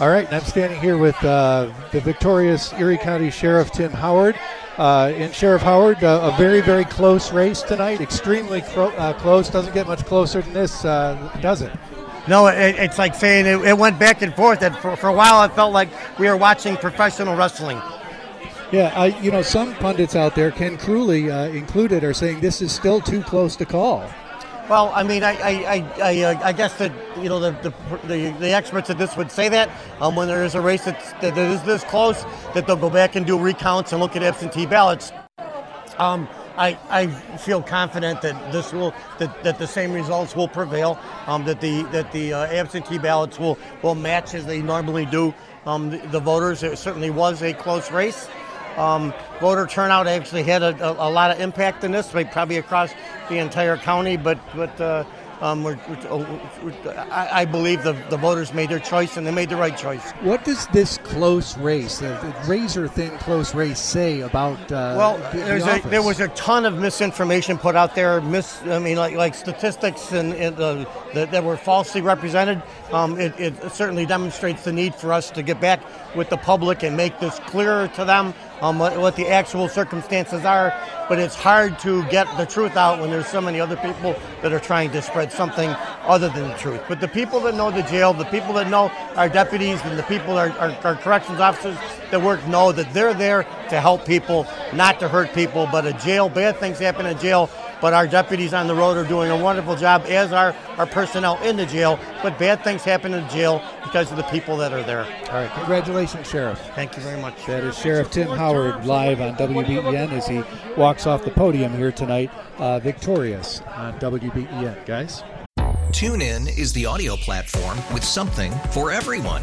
All right, and I'm standing here with uh, the victorious Erie County Sheriff Tim Howard. Uh, and Sheriff Howard, uh, a very, very close race tonight. Extremely cro- uh, close. Doesn't get much closer than this, uh, does it? No, it, it's like saying it, it, went back and forth. And for, for a while, it felt like we were watching professional wrestling. Yeah, I, you know, some pundits out there, Ken Kruly uh, included, are saying this is still too close to call. Well, I mean, I, I, I, uh, I guess that you know the, the, the, the, experts at this would say that um, when there is a race that's, that is this close, that they'll go back and do recounts and look at absentee ballots. Um, I, I feel confident that this will that, that the same results will prevail. Um, that the that the uh, absentee ballots will will match as they normally do. Um, the, the voters. It certainly was a close race. Um, voter turnout actually had a, a, a, lot of impact in this, probably across the entire county, but but uh, um, we're, we're, I, I, believe the, the voters made their choice and they made the right choice. What does this close race, the, razor thin close race, say about? Uh, well, the, the a, there was a ton of misinformation put out there. Mis, I mean, like like statistics and, and uh, that, that, were falsely represented. Um, it, it certainly demonstrates the need for us to get back with the public and make this clearer to them um, what, what, the actual circumstances are. But it's hard to get the truth out when there's so many other people that are trying to spread something other than the truth. But the people that know the jail, the people that know our deputies, and the people, our, our corrections officers that work know that they're there to help people, not to hurt people. But a jail, bad things happen in jail but our deputies on the road are doing a wonderful job, as are our personnel in the jail. But bad things happen in the jail because of the people that are there. All right, congratulations, Sheriff. Thank you very much. That is Sheriff Tim Howard live on WBEN as he walks off the podium here tonight, uh, victorious on WBEN. Guys? TuneIn is the audio platform with something for everyone.